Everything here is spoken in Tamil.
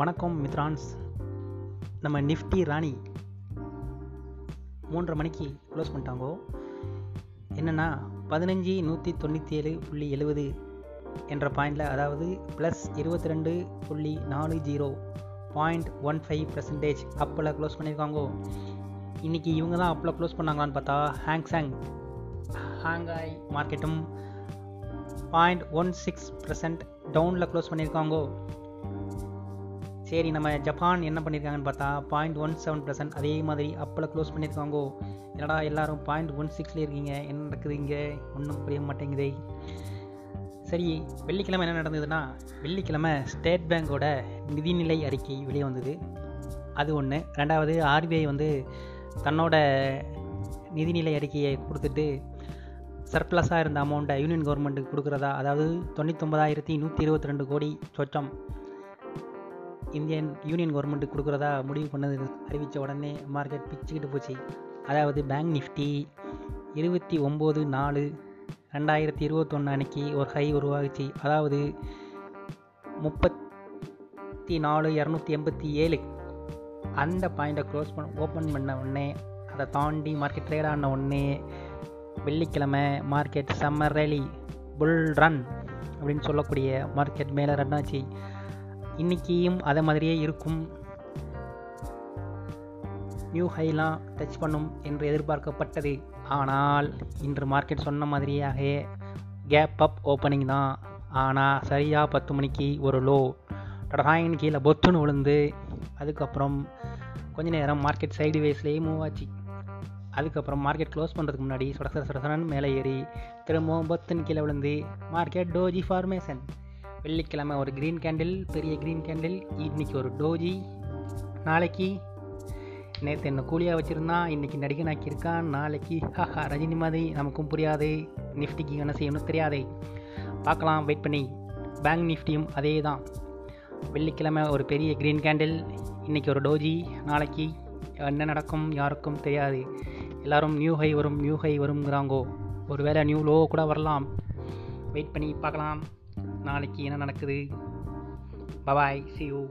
வணக்கம் மித்ரான்ஸ். நம்ம நிஃப்டி ராணி மூன்றரை மணிக்கு க்ளோஸ் பண்ணிட்டாங்கோ. என்னென்னா பதினஞ்சு நூற்றி தொண்ணூற்றி ஏழு புள்ளி எழுபது என்ற பாயிண்டில் அதாவது ப்ளஸ் இருபத்தி ரெண்டு புள்ளி நாலு zero point one five percentage அப்பில் க்ளோஸ் பண்ணியிருக்காங்கோ இன்றைக்கி இவங்க தான் அப்பில் க்ளோஸ் பண்ணாங்களான்னு பார்த்தா ஹேங்ஸாங் ஹாங்காய் மார்க்கெட்டும் பாயிண்ட் ஒன் சிக்ஸ் பர்சன்ட் டவுனில் க்ளோஸ் பண்ணியிருக்காங்கோ சரி நம்ம ஜப்பான் என்ன பண்ணியிருக்காங்கன்னு பார்த்தா பாயிண்ட் ஒன் செவன் பர்சன்ட் அதே மாதிரி அப்பில் க்ளோஸ் பண்ணியிருக்காங்கோ என்னடா எல்லாரும் பாயிண்ட் ஒன் சிக்ஸில் இருக்கீங்க? என்ன நடக்குது இங்கே? ஒன்றும் புரிய மாட்டேங்குதே. சரி வெள்ளிக்கிழமை என்ன நடந்ததுன்னா வெள்ளிக்கிழமை ஸ்டேட் பேங்கோட நிதிநிலை அறிக்கை வெளியே வந்தது. அது ஒன்று ரெண்டாவது ஆர்பிஐ வந்து தன்னோட நிதிநிலை அறிக்கையை கொடுத்துட்டு சர்ப்ளஸாக இருந்த அமௌண்ட்டை யூனியன் கவர்மெண்ட்டுக்கு கொடுக்குறதா? அதாவது தொண்ணூத்தொம்பதாயிரத்தி நூற்றி இருபத்தி ரெண்டு கோடி சொச்சம். இந்தியன் யூனியன் கவர்மெண்ட் கொடுக்குறதா முடிவு பண்ணது அறிவித்த உடனே மார்க்கெட் பிச்சுக்கிட்டு போச்சு. அதாவது பேங்க் நிஃப்டி இருபத்தி ஒம்பது நாலு ரெண்டாயிரத்தி இருபத்தொன்று அன்னைக்கு ஒரு ஹை உருவாகிச்சு. அதாவது முப்பத்தி நாலு இரநூத்தி எண்பத்தி ஏழு. அந்த பாயிண்ட்டை க்ளோஸ் பண்ண ஓப்பன் பண்ண உடனே அதை தாண்டி மார்க்கெட் ட்ரேட் ஆன உடனே வெள்ளிக்கிழமை market summer rally bull run அப்படின்னு சொல்லக்கூடிய மார்க்கெட் மேலே ரன் ஆச்சு. இன்றைக்கியும் அதே மாதிரியே இருக்கும். நியூ ஹைலாம் டச் பண்ணும் என்று எதிர்பார்க்கப்பட்டது. ஆனால் இன்று மார்க்கெட் சொன்ன மாதிரியாக கேப் அப் ஓப்பனிங் தான். ஆனால் சரியாக பத்து மணிக்கு ஒரு லோ டடாயின் கீழே பொத்துன்னு விழுந்து அதுக்கப்புறம் கொஞ்ச நேரம் மார்க்கெட் சைடு வேஸ்லேயே மூவ் ஆச்சு. அதுக்கப்புறம் மார்க்கெட் க்ளோஸ் பண்ணுறதுக்கு முன்னாடி சுடசர சுடசரன் மேலே ஏறி திரும்பவும் பொத்துன்னு கீழே விழுந்து மார்க்கெட் டோஜி ஃபார்மேஷன் வெள்ளிக்கிழமை ஒரு க்ரீன் கேண்டில் பெரிய க்ரீன் கேண்டில் இன்றைக்கி ஒரு டோஜி நாளைக்கு நேற்று என்ன கூலியாக வச்சுருந்தான் இன்றைக்கி நடிகனாக்கியிருக்கான் நாளைக்கு ஹஹா ரஜினி மாதிரி நமக்கும் புரியாது. நிஃப்டிக்கு என்ன செய்யணும் தெரியாதே. பார்க்கலாம் வெயிட் பண்ணி. பேங்க் நிஃப்டியும் அதே தான் வெள்ளிக்கிழமை ஒரு பெரிய க்ரீன் கேண்டில் இன்றைக்கி ஒரு டோஜி நாளைக்கு என்ன நடக்கும் யாருக்கும் தெரியாது. எல்லோரும் நியூ ஹை வரும் நியூ ஹை வருங்கிறாங்கோ ஒரு வேளை நியூ லோ கூட வரலாம். வெயிட் பண்ணி பார்க்கலாம். நாளைக்கு என்ன நடக்குது? Bye bye C you